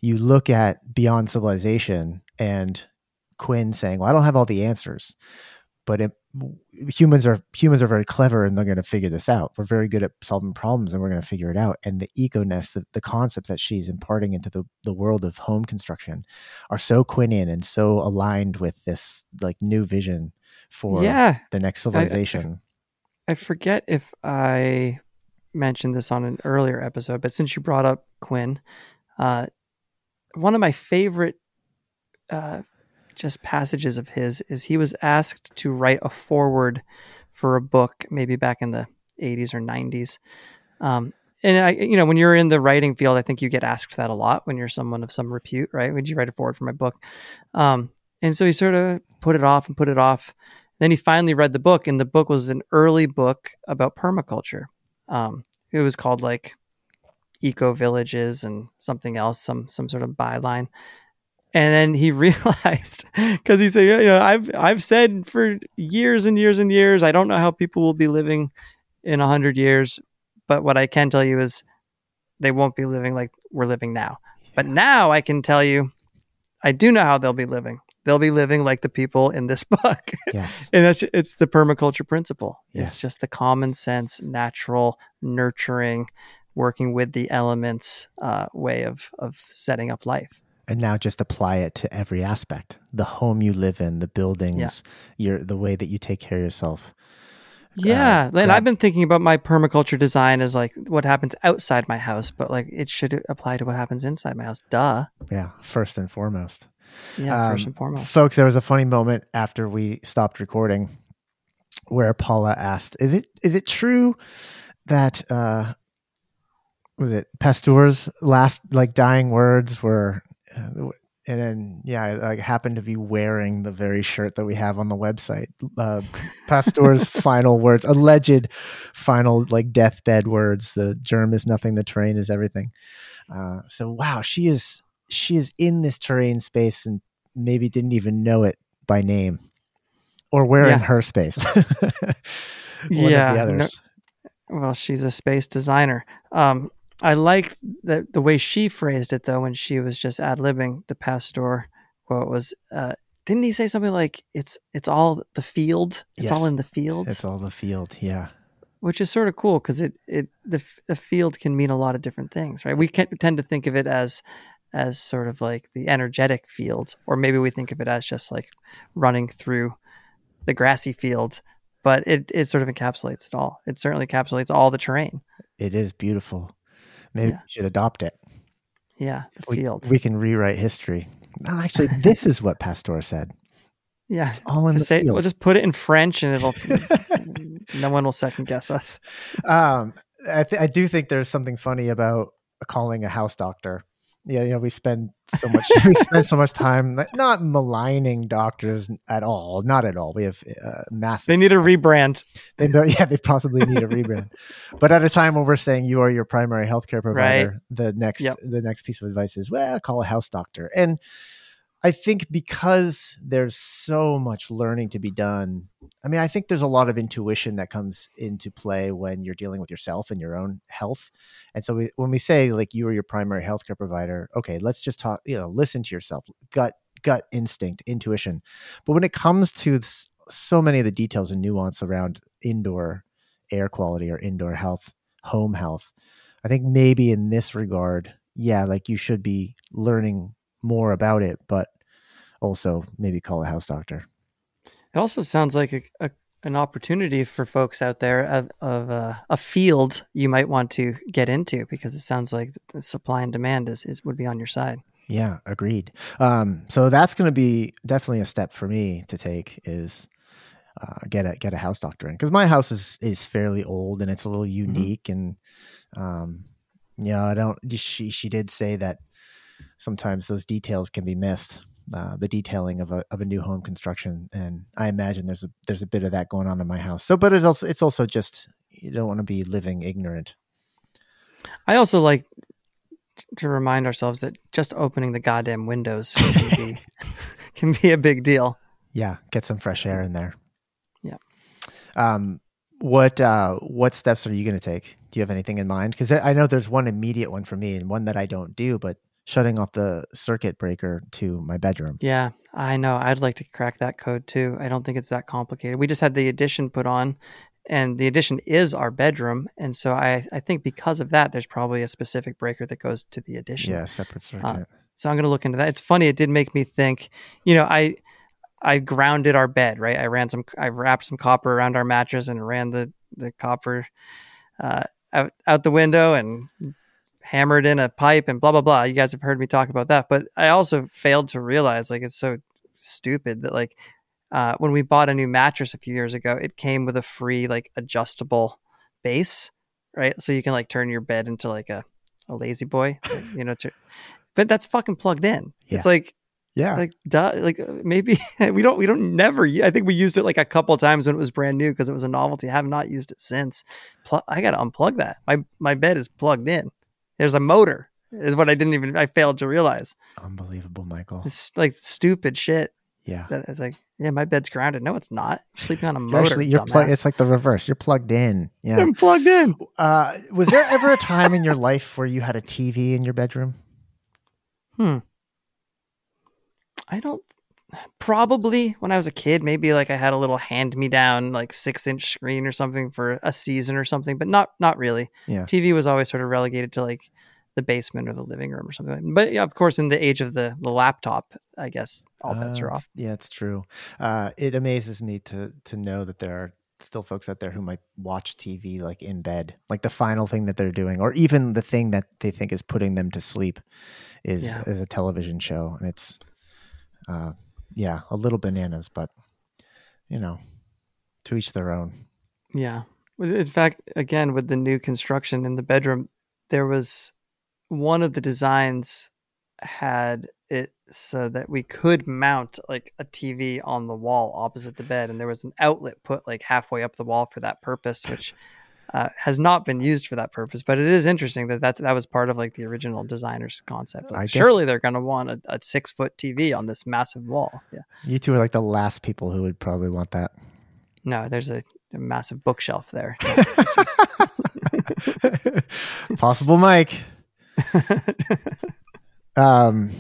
you look at beyond civilization and quinn saying well i don't have all the answers. But it, humans are humans are very clever and they're going to figure this out. We're very good at solving problems and we're going to figure it out. And the eco nest the, the concepts that she's imparting into the, the world of home construction are so Quinnian and so aligned with this like new vision for yeah. the next civilization. I forget if i mentioned this on an earlier episode but since you brought up quinn uh, one of my favorite uh, just passages of his is he was asked to write a foreword for a book maybe back in the 80s or 90s um, and I, you know, when you're in the writing field, I think you get asked that a lot when you're someone of some repute, right? Would you write a forward for my book? Um, and so he sort of put it off and put it off. Then he finally read the book, and the book was an early book about permaculture. Um, it was called like Eco Villages and something else, some some sort of byline. And then he realized because he said, you know, I've I've said for years and years and years, I don't know how people will be living in a hundred years, but what I can tell you is they won't be living like we're living now. But now I can tell you, I do know how they'll be living. They'll be living like the people in this book, yes and that's it's the permaculture principle. Yes. It's just the common sense, natural, nurturing, working with the elements uh, way of of setting up life. And now just apply it to every aspect the home you live in the buildings your the way that you take care of yourself Yeah, and grab- I've been thinking about my permaculture design as like what happens outside my house, but like it should apply to what happens inside my house. Duh. yeah first and foremost Yeah, first Um, and foremost. folks there was a funny moment after we stopped recording where paula asked is it is it true that uh was it pasteur's last like dying words were uh, and then yeah I like happened to be wearing the very shirt that we have on the website uh pasteur's final words alleged final like deathbed words the germ is nothing the terrain is everything. Uh so wow she is she is in this terrain space and maybe didn't even know it by name or where in her space. One of the Yeah, no- Well, she's a space designer. Um, I like the the way she phrased it though when she was just ad libbing. The Pasteur quote was, uh, "Didn't he say something like it's it's all the field? It's all in the field." it's all the field yeah which is sort of cool because it it the the field can mean a lot of different things, right? We can tend to think of it as as sort of like the energetic field, or maybe we think of it as just like running through the grassy field, but it it sort of encapsulates it all. It certainly encapsulates all the terrain. it is beautiful maybe Yeah. we should adopt it Yeah, the we, field. we can rewrite history no, actually this is what Pasteur said yeah, it's all in just the say field we'll just put it in French, and it'll no one will second guess us. um, I, th- I do think there's something funny about calling a house doctor. Yeah, you know, we spend so much we spend so much time like, not maligning doctors at all, not at all. We have uh, massive. They need a rebrand. They, yeah, they possibly need a rebrand. But at a time when we're saying you are your primary healthcare provider, the next Yep. the next piece of advice is well, call a house doctor. And I think because there's so much learning to be done. I mean, I think there's a lot of intuition that comes into play when you're dealing with yourself and your own health. And so we, when we say like you are your primary healthcare provider, okay, let's just talk, you know, listen to yourself, gut gut instinct, intuition. But when it comes to this, so many of the details and nuance around indoor air quality or indoor health, home health, I think maybe in this regard, yeah, like you should be learning more about it, but also maybe call a house doctor. It also sounds like a, a an opportunity for folks out there of, of uh, a field you might want to get into because it sounds like the supply and demand is, is would be on your side. Yeah, agreed. Um, so that's going to be definitely a step for me to take is uh, get a get a house doctor in because my house is is fairly old and it's a little Mm-hmm. unique and um, yeah, I don't. She she did say that sometimes those details can be missed. Uh, the detailing of a of a new home construction, and I imagine there's a there's a bit of that going on in my house. So, but it's also it's also just you don't want to be living ignorant. I also like to remind ourselves that just opening the goddamn windows can be, can be a big deal. Yeah, get some fresh air in there. Yeah. Um, what uh, what steps are you going to take? Do you have anything in mind? Because I know there's one immediate one for me and one that I don't do, but shutting off the circuit breaker to my bedroom. Yeah, I know. I'd like to crack that code too. I don't think it's that complicated. We just had the addition put on, and the addition is our bedroom. And so I, I think because of that, there's probably a specific breaker that goes to the addition. Yeah, separate circuit. So I'm going to look into that. It's funny. It did make me think. You know, I I grounded our bed. Right. I ran some. I wrapped some copper around our mattress and ran the the copper uh, out out the window and hammered in a pipe and blah blah blah. You guys have heard me talk about that. But I also failed to realize like it's so stupid that like uh, when we bought a new mattress a few years ago, it came with a free like adjustable base, right? So you can like turn your bed into like a a lazy boy, you know. To, but that's fucking plugged in. It's like yeah. like duh, like maybe we don't we don't never. I think we used it like a couple times when it was brand new because it was a novelty. I have not used it since. Pl- I got to unplug that. My my bed is plugged in. There's a motor. Is what I didn't even I failed to realize. Unbelievable, Michael. It's like stupid shit. Yeah. That it's like yeah, my bed's grounded. No, it's not. You're sleeping on a motor. actually, you're dumbass. it's like the reverse. You're plugged in. Yeah. I'm plugged in. Uh, was there ever a time in your life where you had a TV in your bedroom? Hmm. I don't. Probably when I was a kid, maybe like I had a little hand me down like six inch screen or something for a season or something, but not not really. Yeah. TV was always sort of relegated to like the basement or the living room or something. But yeah, of course, in the age of the the laptop, I guess all bets Uh, are off. Yeah, it's true. Uh, it amazes me to to know that there are still folks out there who might watch TV like in bed, like the final thing that they're doing, or even the thing that they think is putting them to sleep, is Yeah. is a television show, and it's, uh, yeah, a little bananas, but you know, to each their own. Yeah. In fact, again, with the new construction in the bedroom, there was one of the designs had it so that we could mount like a TV on the wall opposite the bed, and there was an outlet put like halfway up the wall for that purpose, which uh, has not been used for that purpose. But it is interesting that that's, that was part of like the original designer's concept. Like, surely they're going to want a, a six foot TV on this massive wall. Yeah. You two are like the last people who would probably want that. No, there's a, a massive bookshelf there. Possible, Mike. Um,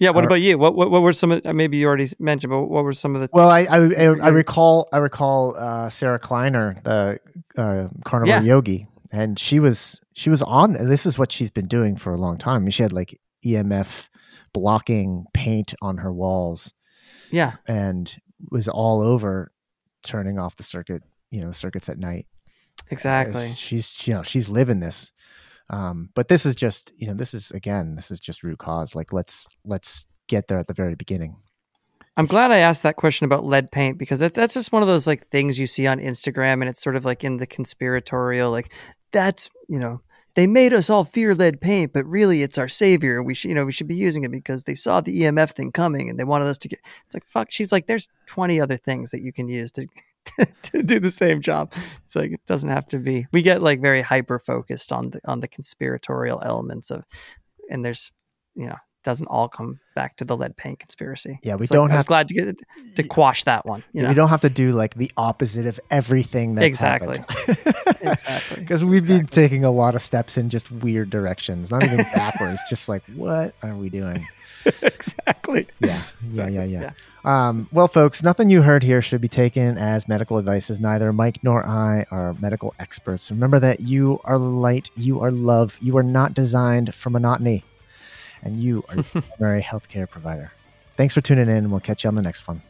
Yeah. What Or- about you? What, what what were some of maybe you already mentioned, but what were some of the Well, I I, I, recall I recall uh, Sarah Kleiner, the uh, carnivore Yeah. yogi, and she was she was on. This is what she's been doing for a long time. I mean, she had like EMF blocking paint on her walls, yeah and was all over turning off the circuit. You know, the circuits at night. exactly She's you know she's living this. Um, but this is just you know this is again this is just root cause. Like let's let's get there at the very beginning. i'm glad i asked that question about lead paint because that, that's just one of those like things you see on instagram and it's sort of like in the conspiratorial like that's you know they made us all fear lead paint but really it's our savior we should you know we should be using it because they saw the emf thing coming and they wanted us to get it's like fuck she's like there's 20 other things that you can use to to do the same job it's like it doesn't have to be we get like very hyper focused on the on the conspiratorial elements of and there's you know doesn't all come back to the lead paint conspiracy. Yeah, we It's don't I was have- glad to get to quash that one. You know? We don't have to do like the opposite of everything that's Exactly. exactly. Because we've been taking a lot of steps in just weird directions, not even backwards, just like, what are we doing? exactly. Yeah, yeah, yeah, yeah. Yeah. Um, well, folks, nothing you heard here should be taken as medical advice, as neither Mike nor I are medical experts. Remember that you are light, you are love, you are not designed for monotony, and you are your primary healthcare provider. Thanks for tuning in, and we'll catch you on the next one.